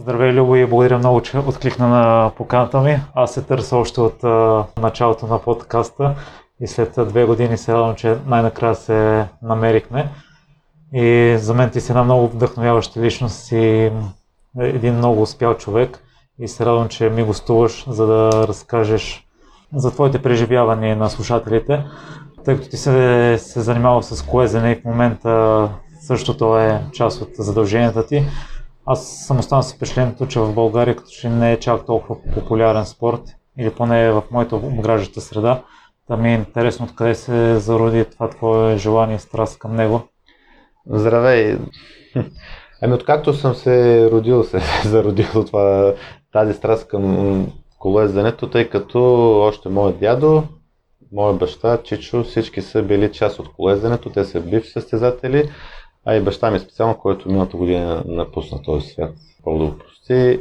Здравей, Любо, и благодаря много, че откликна на поканата ми. Аз се търся още от а, началото на подкаста и след две години се радвам, че най-накрая се намерихме. И за мен ти си една много вдъхновяваща личност и един много успял човек. И се радвам, че ми гостуваш, за да разкажеш за твоите преживявания на слушателите. Тъй като ти се, се занимава с колезене и в момента същото е част от задълженията ти. Аз съм останал с впечатлението, че в България като че не е чак толкова популярен спорт, или поне в моята обграждаща среда. Да ми е интересно откъде се зароди това твое желание и страст към него. Здравей! Ами откакто съм се родил, се зародил това, тази страст към колезденето, тъй като още моят дядо, моят баща, Чичо, всички са били част от колезденето, те са бивши състезатели а и баща ми специално, който миналата година напусна този свят, по да прости.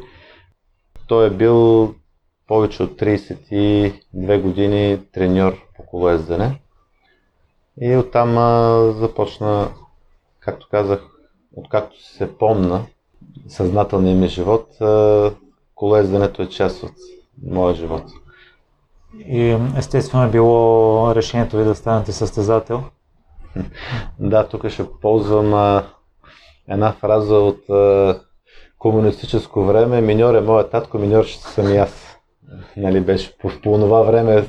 Той е бил повече от 32 години треньор по колоездене. И оттам а, започна, както казах, откакто се помна, съзнателния ми живот, а, колоезденето е част от моя живот. И естествено е било решението ви да станете състезател. Да, тук ще ползвам а, една фраза от а, комунистическо време. Миньор е моят татко, миньор ще съм и аз. Нали, беше по, по това време.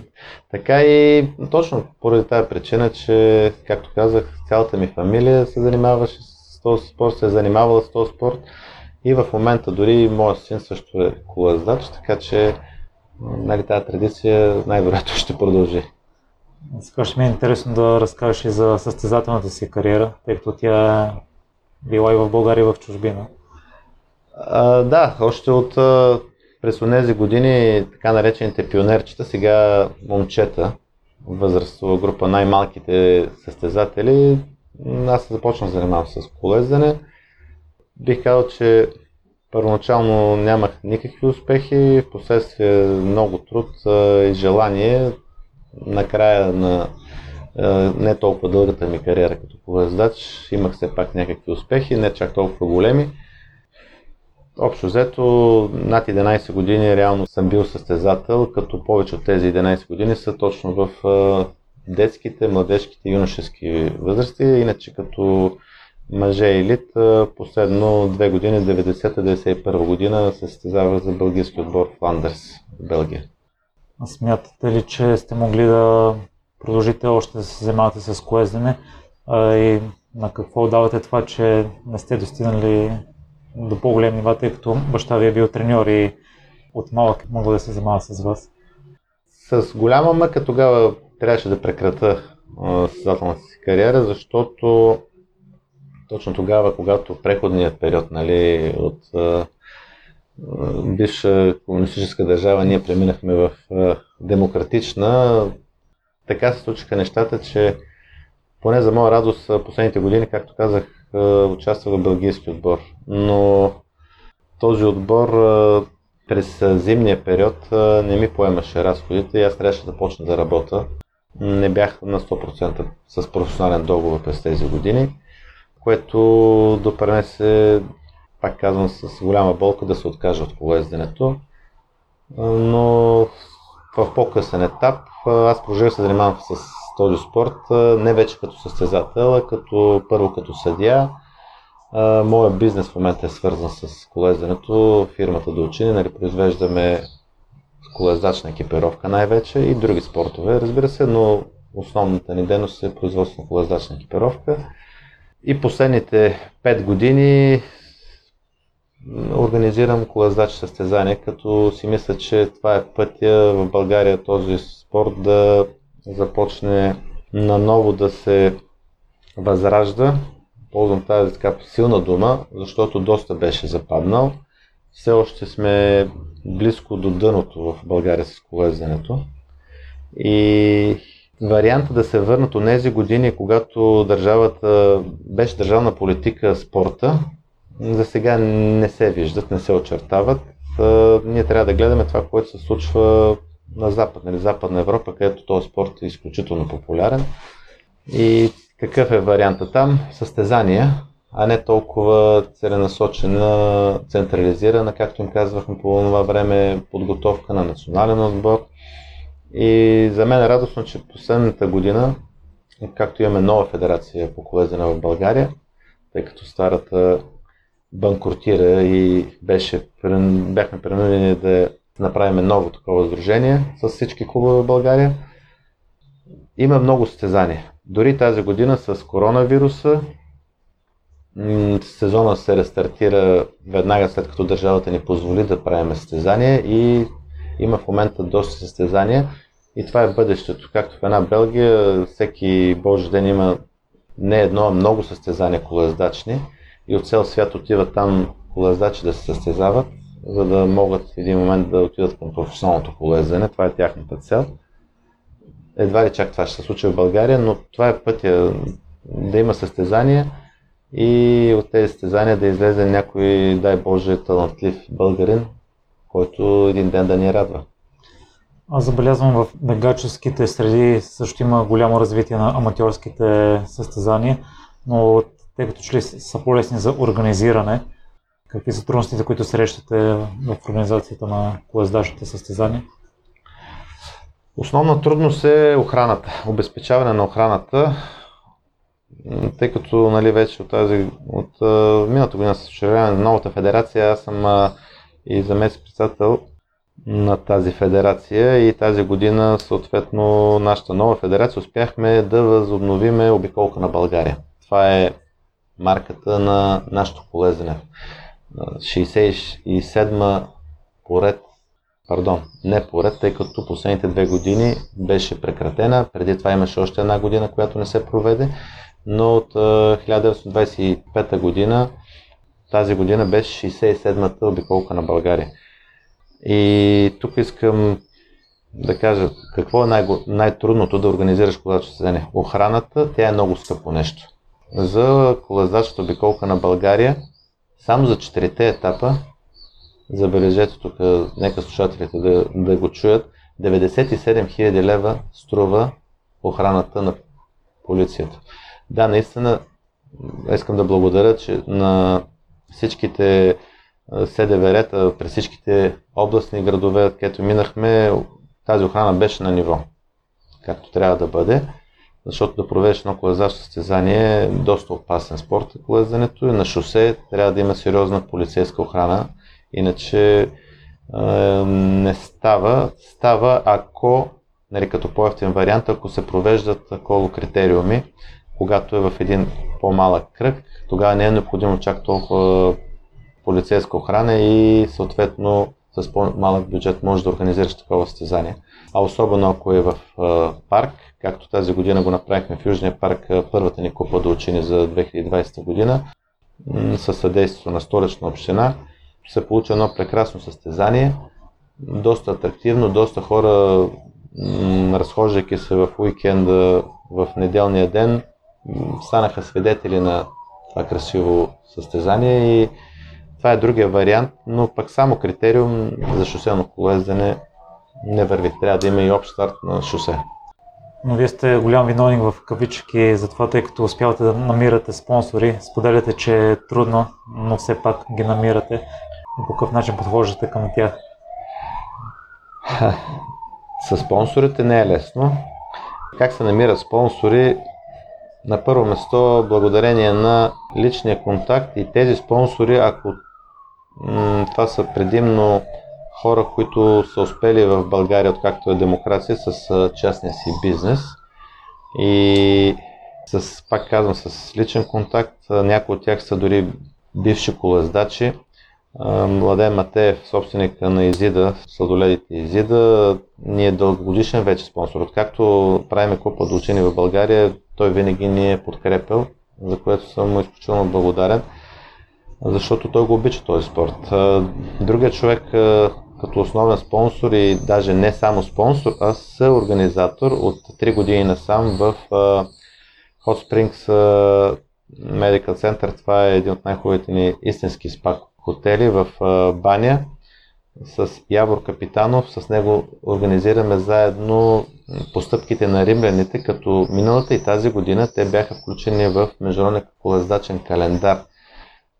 Така и точно поради тази причина, че, както казах, цялата ми фамилия се занимаваше с този спорт, се е занимавала с този спорт. И в момента дори моят син също е колаздач, така че нали, тази традиция най-вероятно ще продължи. Сега ще ми е интересно да разкажеш и за състезателната си кариера, тъй като тя е била и в България, и в чужбина. А, да, още от през тези години така наречените пионерчета, сега момчета, възрастова група, най-малките състезатели, аз започнах да занимавам с колездене. Бих казал, че първоначално нямах никакви успехи, в последствие много труд и желание накрая на не толкова дългата ми кариера като колездач имах все пак някакви успехи, не чак толкова големи. Общо взето над 11 години реално съм бил състезател, като повече от тези 11 години са точно в детските, младежките и юношески възрасти. Иначе като мъже елит, последно две години, 90-91 година, се състезава за бългийски отбор в Фландърс, Белгия. Смятате ли, че сте могли да продължите още да се занимавате с колездене и на какво давате това, че не сте достигнали до по-големи нива, тъй като баща ви е бил треньор и от малък мога да се занимава с вас? С голяма мъка тогава трябваше да прекрата състезателната си кариера, защото точно тогава, когато преходният период нали, от бивша комунистическа държава, ние преминахме в демократична. Така се случиха нещата, че поне за моя радост последните години, както казах, участвах в бългийски отбор. Но този отбор през зимния период не ми поемаше разходите и аз трябваше да почна да работя. Не бях на 100% с професионален договор през тези години, което допренесе пак казвам с голяма болка да се откажа от колезденето. Но в по-късен етап аз продължих се занимавам с този спорт, не вече като състезател, а като, първо като съдия. Моят бизнес в момента е свързан с колезденето, фирмата до учени, нали, произвеждаме колездачна екипировка най-вече и други спортове, разбира се, но основната ни дейност е производство на колездачна екипировка. И последните 5 години организирам колездачи състезания, като си мисля, че това е пътя в България този спорт да започне наново да се възражда. Ползвам тази така силна дума, защото доста беше западнал. Все още сме близко до дъното в България с колезденето. И варианта да се върнат от тези години, когато държавата беше държавна политика спорта, за сега не се виждат, не се очертават. Ние трябва да гледаме това, което се случва на Запад, нали, Западна Европа, където този спорт е изключително популярен. И какъв е варианта там? Състезания. а не толкова целенасочена, централизирана, както им казвахме по това време, подготовка на национален отбор. И за мен е радостно, че последната година, както имаме нова федерация по колезене в България, тъй като старата банкротира и беше, бяхме принудени да направим ново такова сдружение с всички клубове в България. Има много състезания. Дори тази година с коронавируса сезона се рестартира веднага след като държавата ни позволи да правим състезания и има в момента доста състезания и това е бъдещето. Както в една Белгия, всеки Божи ден има не едно, а много състезания колездачни и от цял свят отиват там колездачи да се състезават, за да могат в един момент да отидат към професионалното колездане. Това е тяхната цел. Едва ли чак това ще се случи в България, но това е пътя да има състезания и от тези състезания да излезе някой, дай Боже, талантлив българин, който един ден да ни радва. Аз забелязвам в бегаческите среди също има голямо развитие на аматьорските състезания, но тъй като че ли са по-лесни за организиране, какви са трудностите, които срещате в организацията на колездачните състезания? Основна трудност е охраната, обезпечаване на охраната, тъй като нали, вече от, тази, от миналата година с учредяване на новата федерация, аз съм uh, и заместник председател на тази федерация и тази година съответно нашата нова федерация успяхме да възобновиме обиколка на България. Това е марката на нашото полезене. 67 поред, пардон, не поред, тъй като последните две години беше прекратена. Преди това имаше още една година, която не се проведе, но от 1925 година тази година беше 67-та обиколка на България. И тук искам да кажа какво е най- най-трудното да организираш коледачно състезание. Охраната, тя е много скъпо нещо. За колездачната обиколка на България, само за четирите етапа, забележете тук, нека слушателите да, да го чуят, 97 000 лева струва охраната на полицията. Да, наистина, искам да благодаря че на всичките СДВР-та през всичките областни градове, където минахме, тази охрана беше на ниво, както трябва да бъде, защото да проведеш едно колезащо състезание е доста опасен спорт, колезането и на шосе трябва да има сериозна полицейска охрана, иначе е, не става. Става ако, нали, като по-ефтин вариант, ако се провеждат колокритериуми, когато е в един по-малък кръг, тогава не е необходимо чак толкова полицейска охрана и съответно с по-малък бюджет може да организираш такова състезание. А особено ако е в парк, както тази година го направихме в Южния парк, първата ни купа до учени за 2020 година, със съдействието на столична община, се получи едно прекрасно състезание, доста атрактивно, доста хора, разхождайки се в уикенда в неделния ден, станаха свидетели на това красиво състезание и това е другия вариант, но пък само критериум за шосено колездене не върви. Трябва да има и общ старт на шосе. Но вие сте голям виновник в кавички за това, тъй като успявате да намирате спонсори. Споделяте, че е трудно, но все пак ги намирате. По какъв начин подхождате към тях? С спонсорите не е лесно. Как се намират спонсори? На първо место, благодарение на личния контакт и тези спонсори, ако това са предимно хора, които са успели в България, откакто е демокрация, с частния си бизнес. И с, пак казвам, с личен контакт, някои от тях са дори бивши колездачи. Младен Матеев, собственика на Изида, сладоледите Изида, ни е дългогодишен вече спонсор. Откакто правиме купа до учени в България, той винаги ни е подкрепил, за което съм му изключително благодарен защото той го обича този спорт. Другият човек като основен спонсор и даже не само спонсор, а съорганизатор от 3 години насам в Hot Springs Medical Center. Това е един от най-хубавите ни истински спа хотели в Баня. с Явор Капитанов, с него организираме заедно постъпките на римляните, като миналата и тази година те бяха включени в Международен колездачен календар,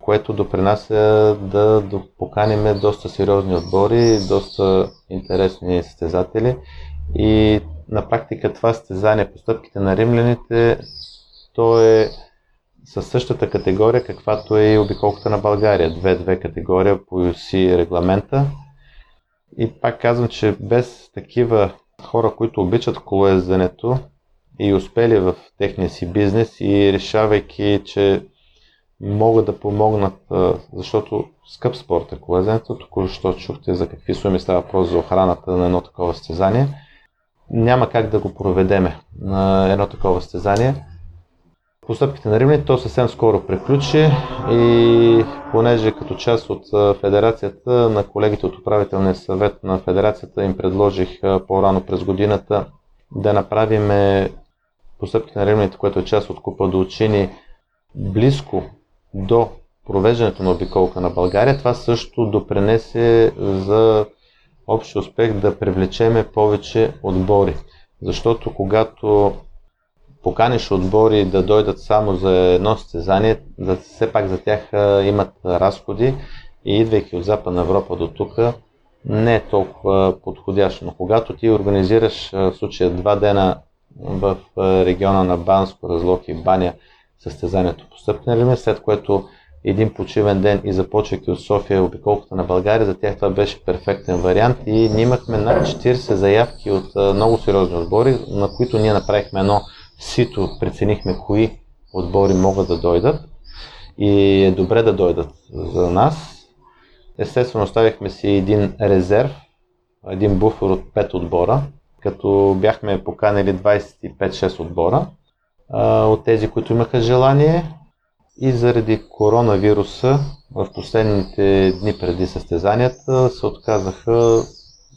което допринася да, поканиме доста сериозни отбори, доста интересни състезатели и на практика това състезание постъпките на римляните, то е със същата категория, каквато е и обиколката на България. Две-две категория по UC регламента. И пак казвам, че без такива хора, които обичат колоезденето и успели в техния си бизнес и решавайки, че могат да помогнат, защото скъп спорт е колезенето, току-що чухте за какви суми става въпрос за охраната на едно такова състезание. Няма как да го проведеме на едно такова състезание постъпките на Римляни, то съвсем скоро приключи и понеже като част от федерацията на колегите от управителния съвет на федерацията им предложих по-рано през годината да направим постъпките на Римляните, което е част от Купа до учени близко до провеждането на обиколка на България. Това също допренесе за общ успех да привлечеме повече отбори. Защото когато поканиш отбори да дойдат само за едно състезание, все пак за тях имат разходи и идвайки от Западна Европа до тук, не е толкова подходящо. Но когато ти организираш в случая два дена в региона на Банско, Разлог и Баня състезанието по стъпкане след което един почивен ден и започвайки от София обиколката на България, за тях това беше перфектен вариант и ние имахме над 40 заявки от много сериозни отбори, на които ние направихме едно сито преценихме кои отбори могат да дойдат и е добре да дойдат за нас. Естествено, оставихме си един резерв, един буфер от 5 отбора, като бяхме поканили 25-6 отбора от тези, които имаха желание. И заради коронавируса в последните дни преди състезанията се отказаха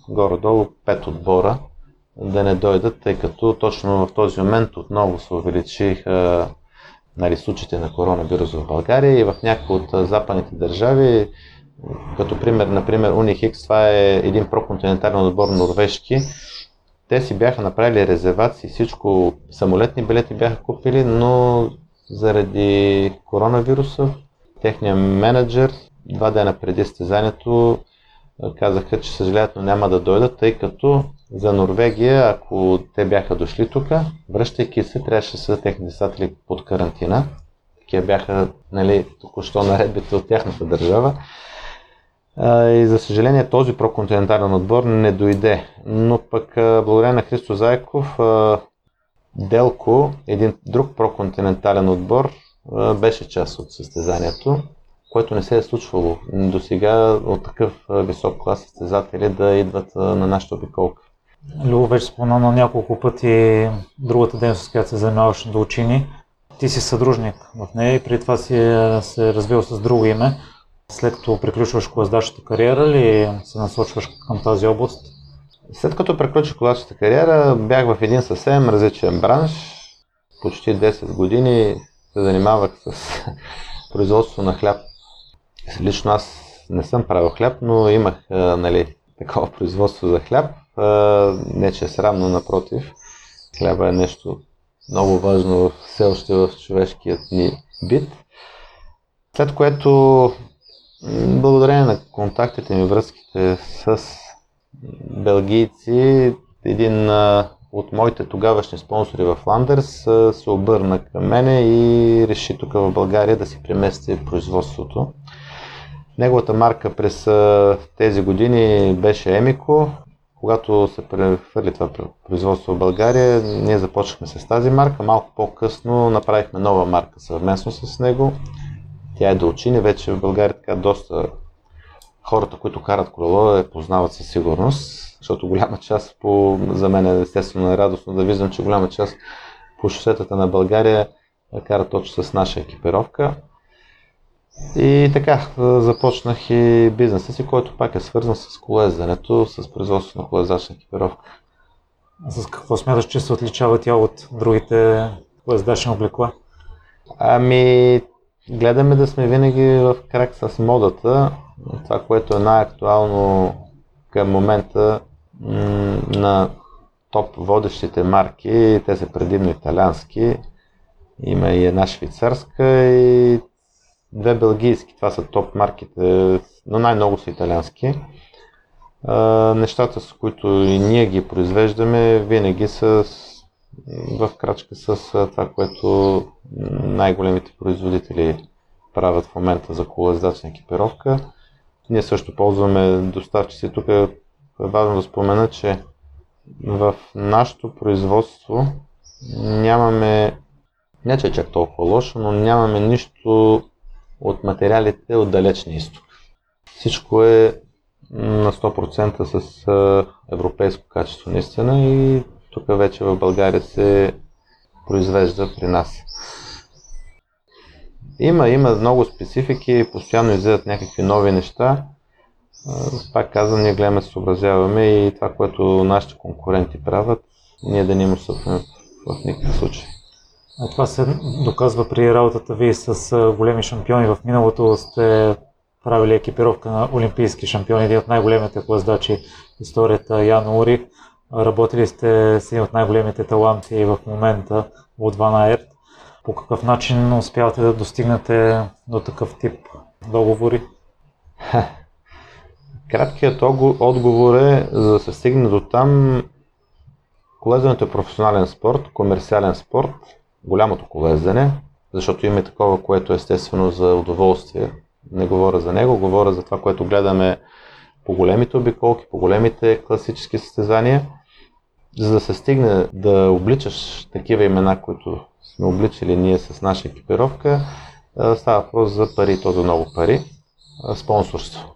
горе-долу 5 отбора да не дойдат, тъй като точно в този момент отново се увеличиха нали, случаите на коронавирус в България и в някои от западните държави, като пример, например, Unihix, това е един проконтинентален отбор норвежки, те си бяха направили резервации, всичко, самолетни билети бяха купили, но заради коронавируса, техният менеджер два дена преди състезанието казаха, че съжаляват, но няма да дойдат, тъй като за Норвегия, ако те бяха дошли тук, връщайки се, трябваше да са техни десатели под карантина. Такива бяха нали, току-що наредбите от тяхната държава. И за съжаление този проконтинентален отбор не дойде. Но пък благодарение на Христо Зайков, Делко, един друг проконтинентален отбор, беше част от състезанието което не се е случвало до сега от такъв висок клас състезатели да идват на нашата обиколка. Любо вече спомена на няколко пъти другата дейност, с която се занимаваш до учени. Ти си съдружник в нея и преди това си се е развил с друго име. След като приключваш колездачната кариера ли се насочваш към тази област? След като приключих колездачната кариера, бях в един съвсем различен бранш. Почти 10 години се занимавах с производство на хляб Лично аз не съм правил хляб, но имах нали, такова производство за хляб. Не, че е срамно, напротив. Хляба е нещо много важно все още в човешкият ни бит. След което, благодарение на контактите ми, връзките с белгийци, един от моите тогавашни спонсори в Ландерс се обърна към мене и реши тук в България да си премести производството. Неговата марка през тези години беше Емико. Когато се прехвърли това производство в България, ние започнахме с тази марка. Малко по-късно направихме нова марка съвместно с него. Тя е Долчини. Вече в България така доста хората, които карат колело, я познават със сигурност, защото голяма част по, за мен е естествено е радостно да виждам, че голяма част по шосетата на България карат точно с наша екипировка. И така, започнах и бизнеса си, който пак е свързан с колезенето, с производство на колезачна екипировка. С какво смяташ, че се отличава тя от другите колездачни облекла? Ами, гледаме да сме винаги в крак с модата. Това, което е най-актуално към момента на топ водещите марки, те са предимно италиански, има и една швейцарска и две белгийски, това са топ марките, но най-много са италиански. нещата, с които и ние ги произвеждаме, винаги са в крачка с това, което най-големите производители правят в момента за колоездачна екипировка. Ние също ползваме доставчици. Тук е важно да спомена, че в нашето производство нямаме, не че е чак толкова лошо, но нямаме нищо от материалите от далечния изток. Всичко е на 100% с европейско качество наистина и тук вече в България се произвежда при нас. Има, има много специфики, постоянно излизат някакви нови неща. Пак казвам, ние гледаме, съобразяваме и това, което нашите конкуренти правят, ние да не им усъпваме в никакъв случай. А това се доказва при работата ви с големи шампиони. В миналото сте правили екипировка на олимпийски шампиони, един от най-големите плаздачи в историята Ян Ури. Работили сте с един от най-големите таланти в момента от Ван Аерт. По какъв начин успявате да достигнете до такъв тип договори? Краткият отговор е, за да се стигне до там, колезденето е професионален спорт, комерциален спорт, голямото колездене, защото има такова, което е естествено за удоволствие. Не говоря за него, говоря за това, което гледаме по големите обиколки, по големите класически състезания. За да се стигне да обличаш такива имена, които сме обличали ние с наша екипировка, става въпрос за пари, то за много пари, спонсорство.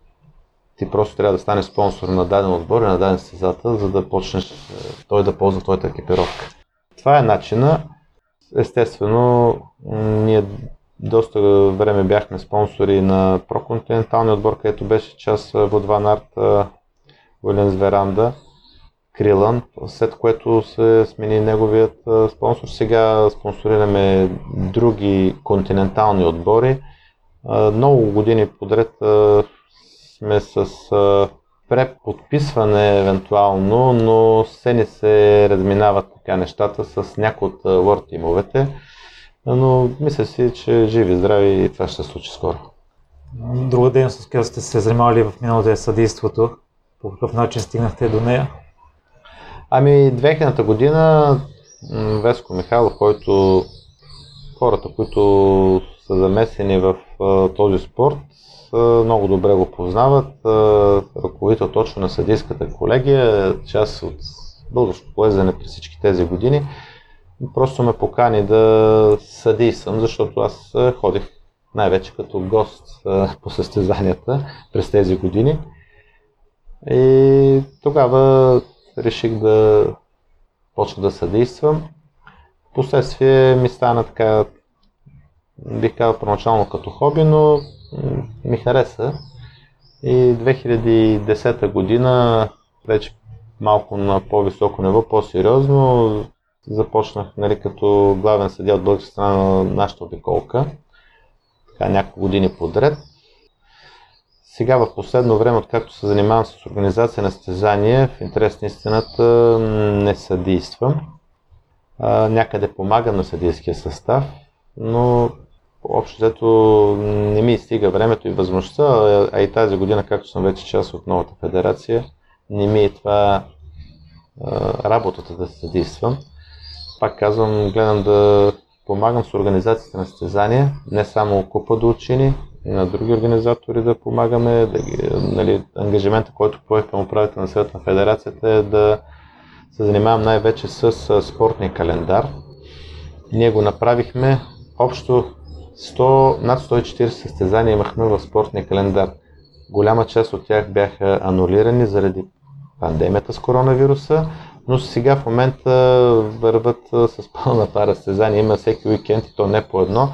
Ти просто трябва да станеш спонсор на даден отбор и на даден състезател, за да почнеш той да ползва твоята екипировка. Това е начина. Естествено, ние доста време бяхме спонсори на проконтиненталния отбор, където беше част в Ван Арт, Уиленс Веранда, Крилан, след което се смени неговият спонсор. Сега спонсорираме други континентални отбори. Много години подред сме с преподписване евентуално, но се не се разминават така нещата с някои от World тимовете. Но мисля си, че живи здрави и това ще се случи скоро. Друга дейност, с която сте се занимавали в миналото е съдейството. По какъв начин стигнахте до нея? Ами 2000-та година Веско Михайлов, който хората, които са замесени в този спорт, много добре го познават. Ръководител точно на съдийската колегия, част от българско поездане през всички тези години. Просто ме покани да съдействам, защото аз ходих най-вече като гост по състезанията през тези години. И тогава реших да почна да съдействам. Последствие ми стана така, бих казал първоначално като хоби, но ми хареса. И 2010 година, вече малко на по-високо ниво, по-сериозно, започнах нали, като главен съдия от българска страна на нашата обиколка. Така няколко години подред. Сега в последно време, откакто се занимавам с организация на състезания, в интерес на истината не съдействам. някъде помагам на съдийския състав, но общо взето не ми стига времето и възможността, а и тази година, както съм вече част от новата федерация, не ми е това работата да съдействам. Пак казвам, гледам да помагам с организацията на състезания, не само Купа до учени, и на други организатори да помагаме. Да ги, нали, ангажимента, който поех към управител на съвет на федерацията е да се занимавам най-вече с спортния календар. Ние го направихме общо 100, над 140 състезания имахме в спортния календар. Голяма част от тях бяха анулирани заради пандемията с коронавируса, но сега в момента върват с пълна пара състезания. Има всеки уикенд и то не по едно.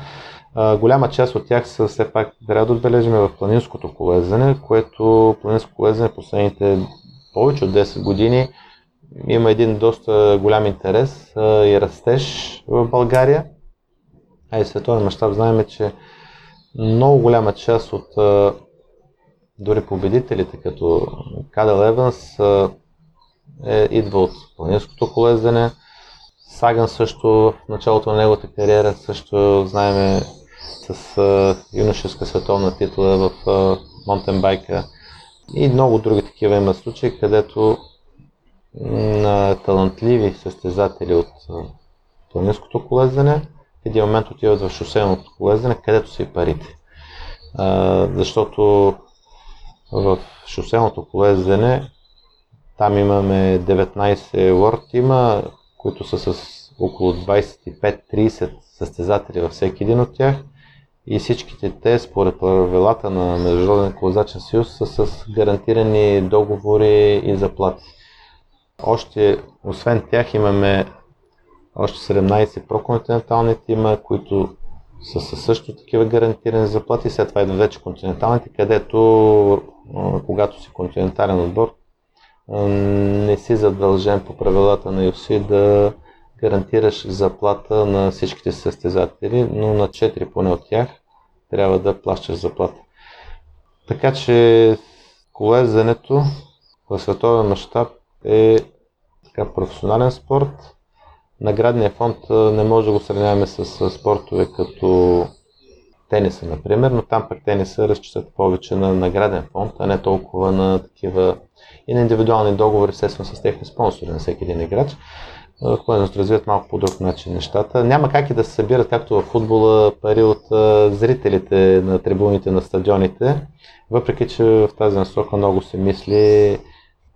Голяма част от тях са все пак, трябва да отбележим в планинското колезане, което планинско колезане последните повече от 10 години има един доста голям интерес и растеж в България. А и световен мащаб знаем, че много голяма част от дори победителите, като Кадел Еванс е, идва от планинското колездене. Саган също в началото на неговата кариера също знаеме с а, юношеска световна титла в монтенбайка и много други такива има случаи, където на талантливи състезатели от планинското колездене в един момент отиват в шосейното колездене, където са и парите. А, защото в шосейното колездене там имаме 19 World има, които са с около 25-30 състезатели във всеки един от тях и всичките те, според правилата на Международен колезачен съюз, са с гарантирани договори и заплати. Още, освен тях, имаме още 17 проконтинентални тима, които са със също такива гарантирани заплати. След това идват вече континенталните, където, когато си континентален отбор, не си задължен по правилата на UFC да гарантираш заплата на всичките състезатели, но на 4 поне от тях трябва да плащаш заплата. Така че колезенето в световен мащаб е така, професионален спорт. Наградният фонд не може да го сравняваме с спортове като тениса, например, но там пък тениса разчитат повече на награден фонд, а не толкова на такива и на индивидуални договори, естествено с техни спонсори на всеки един играч, което развият малко по друг начин нещата. Няма как и да се събират, както в футбола, пари от зрителите на трибуните на стадионите, въпреки че в тази насока много се мисли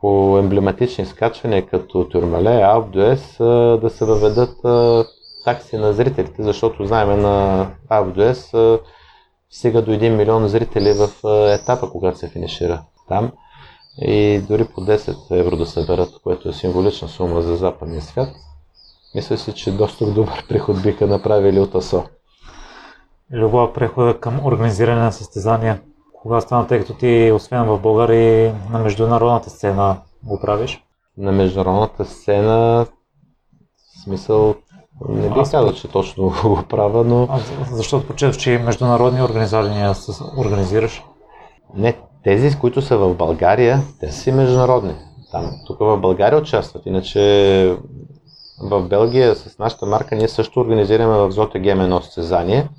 по емблематични скачвания като Тюрмале, Албдуес да се въведат такси на зрителите, защото знаем на Албдуес стига до 1 милион зрители в етапа, когато се финишира там и дори по 10 евро да съберат, което е символична сума за западния свят, мисля си, че доста добър приход биха направили от АСО. Любов прехода към организиране на състезания. Кога стана, тъй като ти освен в България на международната сцена го правиш? На международната сцена, в смисъл, не бих казал, че точно го правя, но... А защото почетох, че международни организации организираш? Не, тези, които са в България, те са международни. Там, тук в България участват, иначе в Белгия с нашата марка ние също организираме в Зота Гем едно състезание,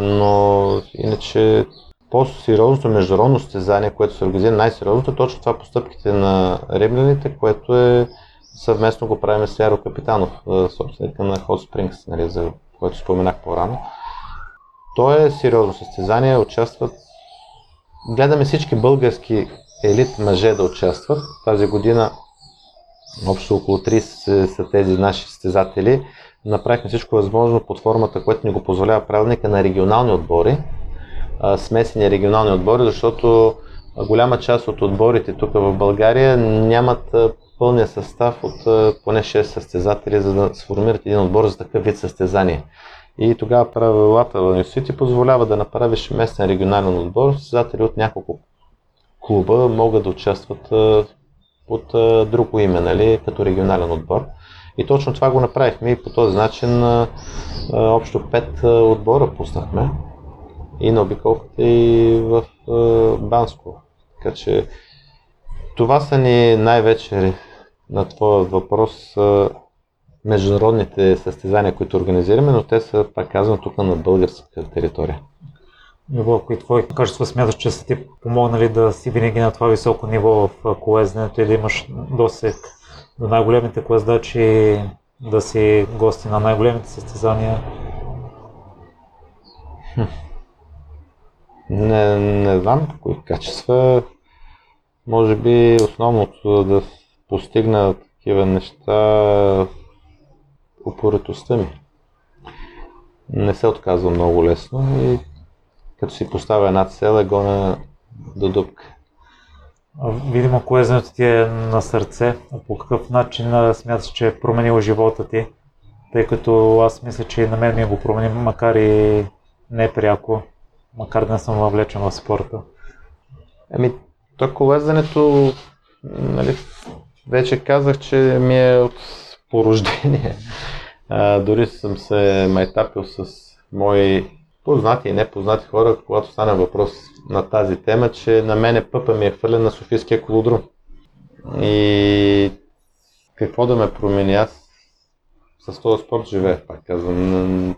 но иначе по-сериозното международно състезание, което се организира най-сериозното, точно това постъпките на римляните, което е съвместно го правим с Яро Капитанов, собственика на Hot Springs, нали, за което споменах по-рано. То е сериозно състезание, участват гледаме всички български елит мъже да участват. Тази година общо около 30 са тези наши състезатели. Направихме всичко възможно под формата, което ни го позволява правилника на регионални отбори, смесени регионални отбори, защото голяма част от отборите тук в България нямат пълния състав от поне 6 състезатели, за да сформират един отбор за такъв вид състезание. И тогава правилата в университет позволява да направиш местен регионален отбор. Създатели от няколко клуба могат да участват под друго име, нали, като регионален отбор. И точно това го направихме и по този начин общо 5 отбора пуснахме и на обиколката и в Банско. Така че това са ни най-вече на твоя въпрос международните състезания, които организираме, но те са, пак казвам, тук на българска територия. Любов, кои твои качества смяташ, че са ти помогнали да си винаги на това високо ниво в колезденето и да имаш досек до най-големите колездачи, да си гости на най-големите състезания? Не, не знам кои качества. Може би основното да постигна такива неща упоритостта ми. Не се отказва много лесно и като си поставя една цел е гона до дупка. Видимо, колезнето ти е на сърце. По какъв начин смяташ, че е променило живота ти? Тъй като аз мисля, че и на мен ми го промени, макар и не пряко, макар да не съм въвлечен в спорта. Еми, то колезенето, нали, вече казах, че ми е от по рождение. А, дори съм се майтапил с мои познати и непознати хора, когато стане въпрос на тази тема, че на мене пъпа ми е хвърлен на Софийския колодрум. И какво да ме промени аз с този спорт живея, пак казвам.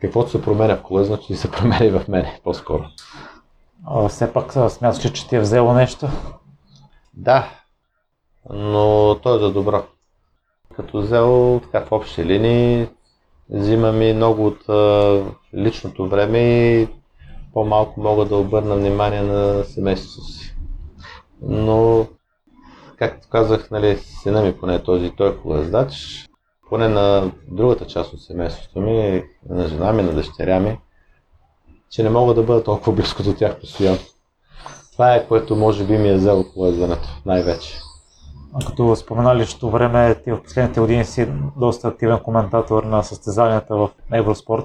Каквото се променя в коле, значи се променя и в мене по-скоро. А, все пак смяташ, че ти е взело нещо? Да, но то е за добро. Като взел така в общи линии, взима ми много от а, личното време и по-малко мога да обърна внимание на семейството си. Но, както казах, нали, сина ми поне този, той е поне на другата част от семейството ми, на жена ми, на дъщеря ми, че не мога да бъда толкова близко до тях постоянно. Това е което може би ми е взело колезденето най-вече. Като спомена личното време, ти в последните години си доста активен коментатор на състезанията в Евроспорт.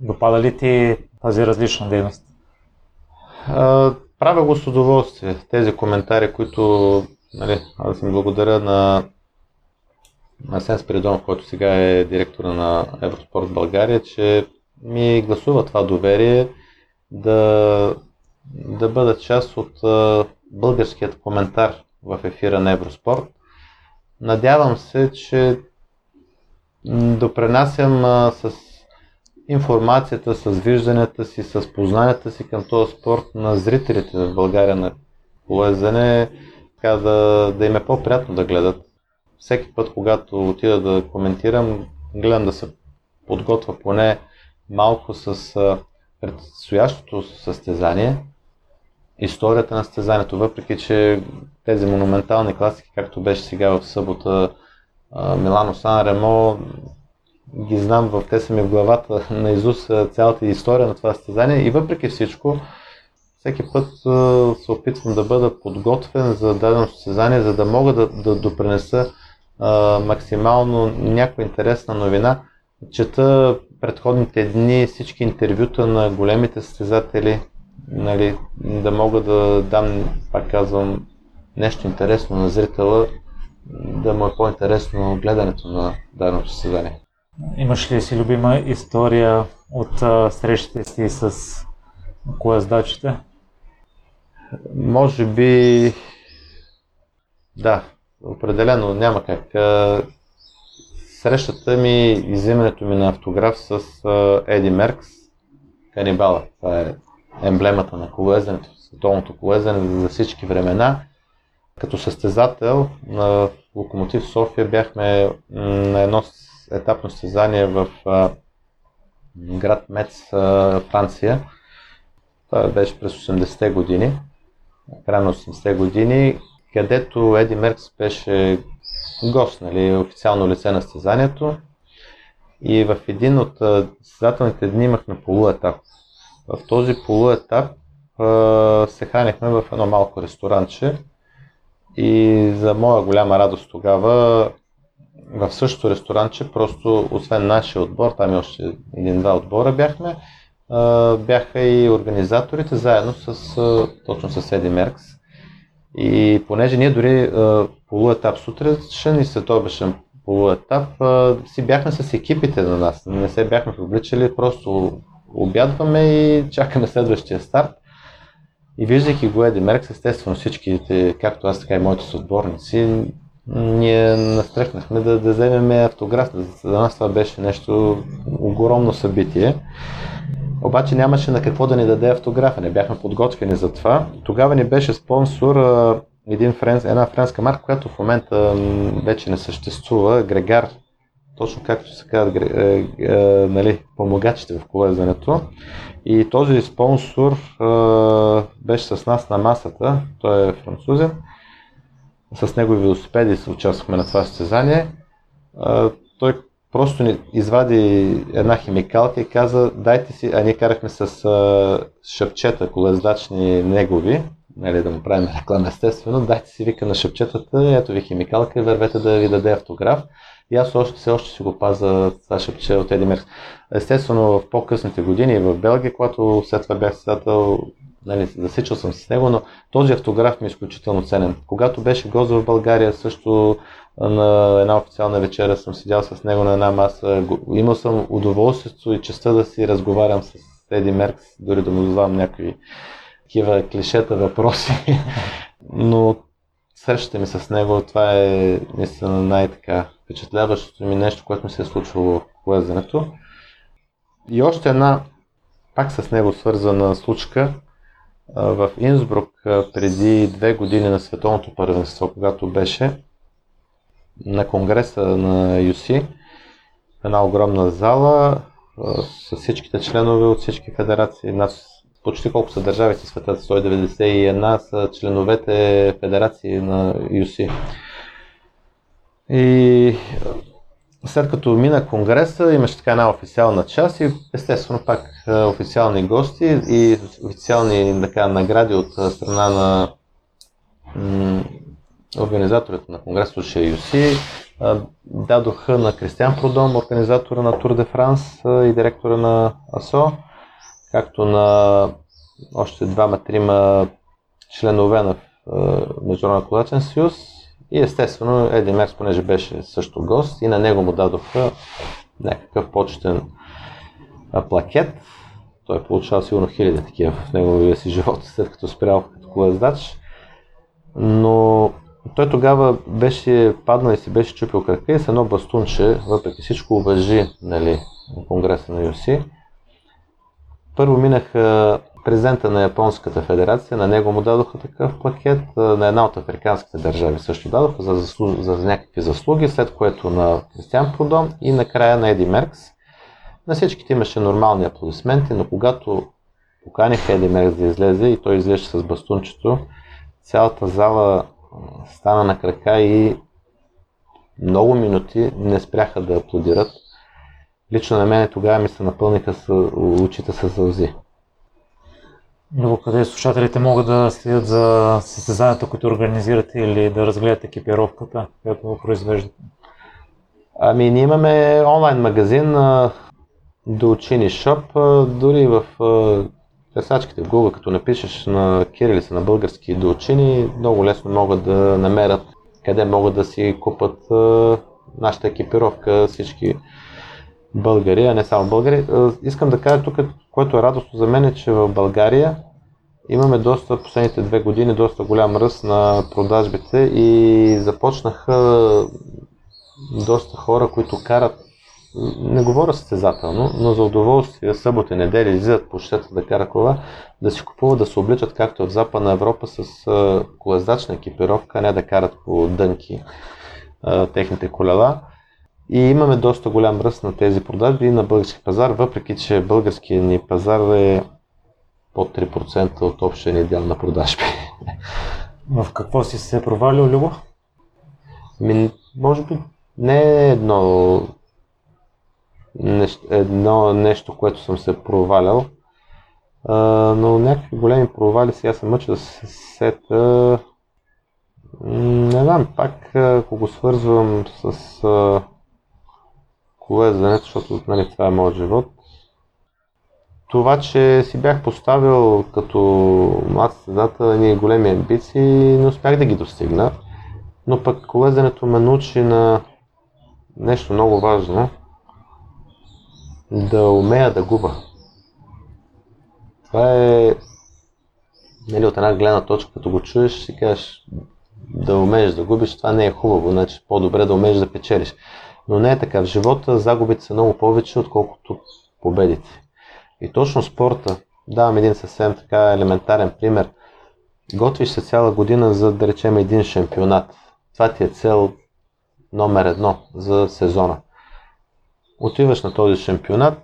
Допада ли ти тази различна дейност? А, правя го с удоволствие. Тези коментари, които нали, аз им благодаря на Асен Спиридонов, който сега е директора на Евроспорт България, че ми гласува това доверие да, да бъда част от българският коментар в ефира на Евроспорт. Надявам се, че допренасям с информацията, с вижданията си, с познанията си към този спорт на зрителите в България на колезене, така да, да им е по-приятно да гледат. Всеки път, когато отида да коментирам, гледам да се подготвя поне малко с предстоящото състезание, историята на състезанието, въпреки че тези монументални класики, както беше сега в събота Милано Сан Ремо, ги знам, в те са ми в главата на Изус цялата история на това състезание и въпреки всичко, всеки път се опитвам да бъда подготвен за дадено състезание, за да мога да, да допренеса максимално някаква интересна новина. Чета предходните дни всички интервюта на големите състезатели, нали, да мога да дам, пак казвам, нещо интересно на зрителя, да му е по-интересно гледането на дадено състезание. Имаш ли си любима история от а, срещите си с колездачите? Може би да, определено няма как. Срещата ми и взимането ми на автограф с Еди Меркс, канибала. Това е емблемата на колезенето, световното колезене за всички времена. Като състезател на Локомотив София бяхме на едно етапно състезание в град Мец, Франция. Това беше през 80-те години, края на 80-те години, където Еди Меркс беше гост, нали, официално лице на състезанието. И в един от състезателните дни имахме полуетап. В този полуетап се хранихме в едно малко ресторанче и за моя голяма радост тогава в същото ресторанче, просто освен нашия отбор, там и още един-два отбора бяхме, бяха и организаторите заедно с, точно с Еди Меркс. И понеже ние дори полуетап сутрешен и следобешен полуетап си бяхме с екипите на нас. Не се бяхме обличали, просто обядваме и чакаме следващия старт. И виждайки го Еди Меркс, естествено всичките, както аз, така и моите съотборници, ние настрехнахме да, да вземем автограф. За нас това беше нещо огромно събитие. Обаче нямаше на какво да ни даде автографа, не бяхме подготвени за това. Тогава ни беше спонсор един френс, една френска марка, която в момента вече не съществува, Грегар, точно както се казват е, е, нали, помогачите в колезането. И този спонсор е, беше с нас на масата, той е французен. С негови велосипеди се участвахме на това състезание. Е, той просто ни извади една химикалка и каза, дайте си, а ние карахме с а, шъпчета колездачни негови, нали, да му правим реклама естествено, дайте си вика на шъпчетата, ето ви химикалка и вървете да ви даде автограф. И аз още, все още си го паза това шъпче от Еди Меркс. Естествено в по-късните години в Белгия, когато след това бях създател, нали, засичал съм с него, но този автограф ми е изключително ценен. Когато беше гост в България, също на една официална вечера съм седял с него на една маса. Имал съм удоволствието и честа да си разговарям с Еди Меркс, дори да му задавам някакви такива клишета въпроси. Но срещата ми с него, това е наистина най-така впечатляващото ми нещо, което ми се е случвало в плезенето. И още една, пак с него свързана случка, в Инсбрук преди две години на световното първенство, когато беше на конгреса на UC, една огромна зала с всичките членове от всички федерации, над почти колко са държавите света, 191 са членовете федерации на UC. И след като мина конгреса, имаше така една официална част и естествено пак официални гости и официални така, награди от страна на м- организаторите на конгреса от UC дадоха на Кристиан Продом, организатора на Тур де Франс и директора на АСО, както на още двама-трима членове на Международния колачен съюз и естествено Еди Меркс, понеже беше също гост и на него му дадоха някакъв почетен плакет. Той е получавал сигурно хиляди такива в неговия си живот, след като спрял като колездач. Но той тогава беше паднал и си беше чупил крака и с едно бастунче, въпреки всичко уважи нали, на конгреса на Юси. Първо минаха президента на Японската федерация, на него му дадоха такъв пакет, на една от африканските държави също дадоха за, заслуж... за някакви заслуги, след което на Кристиан Продом и накрая на Еди Меркс. На всичките имаше нормални аплодисменти, но когато поканиха Еди Меркс да излезе и той излезе с бастунчето, цялата зала стана на крака и много минути не спряха да аплодират. Лично на мен тогава ми се напълниха с очите с сълзи. Но къде слушателите могат да следят за състезанията, които организирате или да разгледат екипировката, която произвеждате? Ами, ние имаме онлайн магазин до учини шоп, дори в търсачките в Google, като напишеш на кирилица на български до учени, много лесно могат да намерят къде могат да си купат нашата екипировка, всички българи, а не само българи. Искам да кажа тук, което е радостно за мен, е, че в България имаме доста, последните две години, доста голям ръст на продажбите и започнаха доста хора, които карат, не говоря състезателно, но за удоволствие, събота и неделя излизат по щета да карат кола, да си купуват, да се обличат както в Западна Европа с колездачна екипировка, а не да карат по дънки техните колела. И имаме доста голям ръст на тези продажби на български пазар, въпреки че българският ни пазар е под 3% от общия ни дял на продажби. В какво си се провалил, Любо? Ми, може би не е едно, нещо, едно нещо, което съм се провалял, а, но някакви големи провали сега се мъча да се сета. Не знам, пак ако го свързвам с а, колезането, защото нали, това е моят живот. Това, че си бях поставил като млад създател едни големи амбиции, не успях да ги достигна. Но пък колезенето ме научи на нещо много важно. Да умея да губа. Това е нали, от една гледна точка, като го чуеш, си кажеш да умееш да губиш, това не е хубаво, значи по-добре да умееш да печелиш. Но не е така. В живота загубите са много повече, отколкото победите. И точно спорта, давам един съвсем така елементарен пример. Готвиш се цяла година за да речем един шампионат. Това ти е цел номер едно за сезона. Отиваш на този шампионат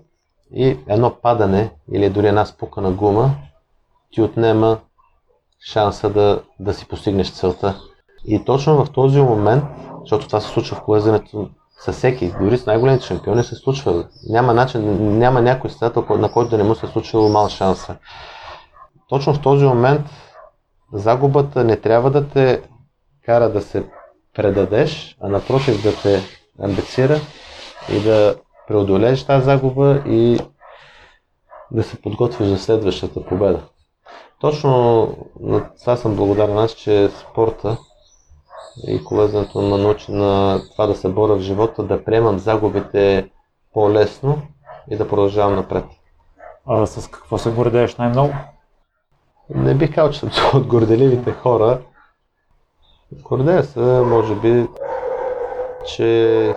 и едно падане или дори една спукана гума ти отнема шанса да, да си постигнеш целта. И точно в този момент, защото това се случва в колезенето с всеки, дори с най-големите шампиони се случва. Няма начин, няма някой състезател, на който да не му се случило мал шанса. Точно в този момент загубата не трябва да те кара да се предадеш, а напротив да те амбицира и да преодолееш тази загуба и да се подготвиш за следващата победа. Точно на това съм благодарен аз, че спорта и колезането ме научи на това да се боря в живота, да приемам загубите по-лесно и да продължавам напред. А с какво се гордееш най-много? Не бих казал, че съм от горделивите хора. Гордея се, може би, че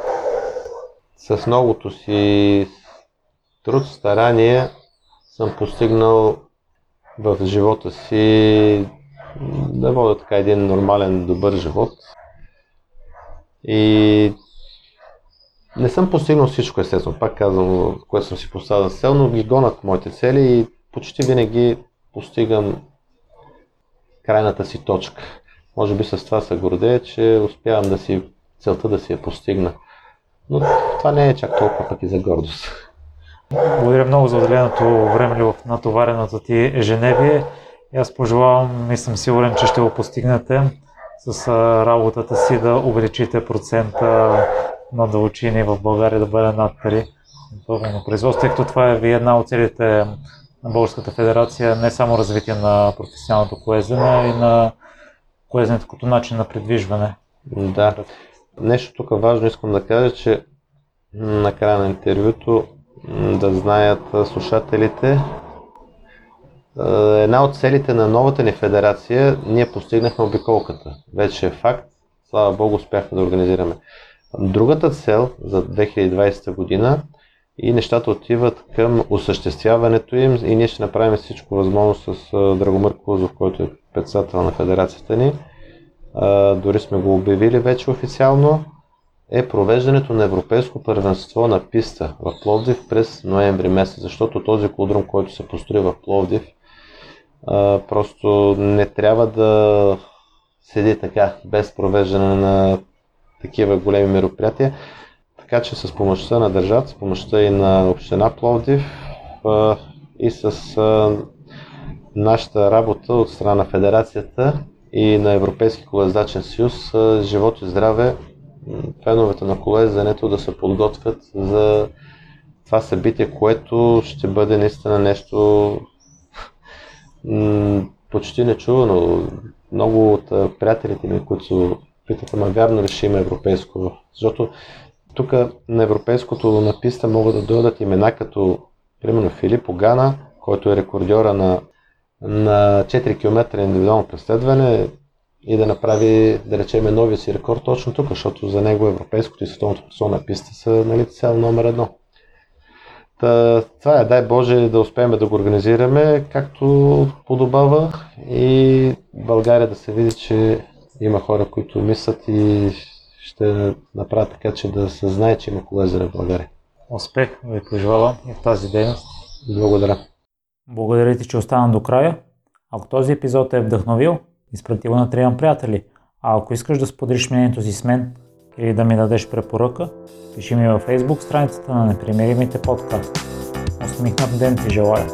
с многото си труд, старание съм постигнал в живота си да водя така един нормален, добър живот. И не съм постигнал всичко, естествено. Пак казвам, което съм си поставил за цел, но ги гонат моите цели и почти винаги постигам крайната си точка. Може би с това се гордея, че успявам да си целта да си я постигна. Но това не е чак толкова пък и за гордост. Благодаря много за отделеното време в натовареното ти ежедневие. И аз пожелавам и съм сигурен, че ще го постигнете с работата си да увеличите процента на дълчини в България да бъде над 3 на производство, тъй като това е ви една от целите на Българската федерация, не само развитие на професионалното колезене, а и на колезенето като начин на придвижване. Да. Нещо тук важно искам да кажа, че на края на интервюто да знаят слушателите. Една от целите на новата ни федерация, ние постигнахме обиколката. Вече е факт. Слава Богу, успяхме да организираме. Другата цел за 2020 година и нещата отиват към осъществяването им и ние ще направим всичко възможно с Драгомир Кузов, който е председател на федерацията ни. Дори сме го обявили вече официално е провеждането на Европейско първенство на писта в Пловдив през ноември месец, защото този кулдрум, който се построи в Пловдив, просто не трябва да седи така, без провеждане на такива големи мероприятия. Така че с помощта на държавата, с помощта и на община Пловдив и с нашата работа от страна на федерацията и на Европейски колездачен съюз, живот и здраве феновете на колезенето да се подготвят за това събитие, което ще бъде наистина нещо почти нечувано. Много от приятелите ми, които питат, ама вярно ли ще има европейско? Защото тук на европейското на писта могат да дойдат имена като примерно Филип Огана, който е рекордьора на, на 4 км индивидуално преследване, и да направи, да речем, новия си рекорд точно тук, защото за него европейското и световното на писта са нали, цел номер едно. Та, това е, дай Боже да успеем да го организираме както подобава и България да се види, че има хора, които мислят и ще направят така, че да се знае, че има колезене в България. Успех ви пожелавам и в тази дейност. Благодаря. Благодаря ти, че остана до края. Ако този епизод е вдъхновил, изпрати го на трима приятели. А ако искаш да споделиш мнението си с мен или да ми дадеш препоръка, пиши ми във Facebook страницата на Непримиримите подкаст. Усмихнат ден ти желая!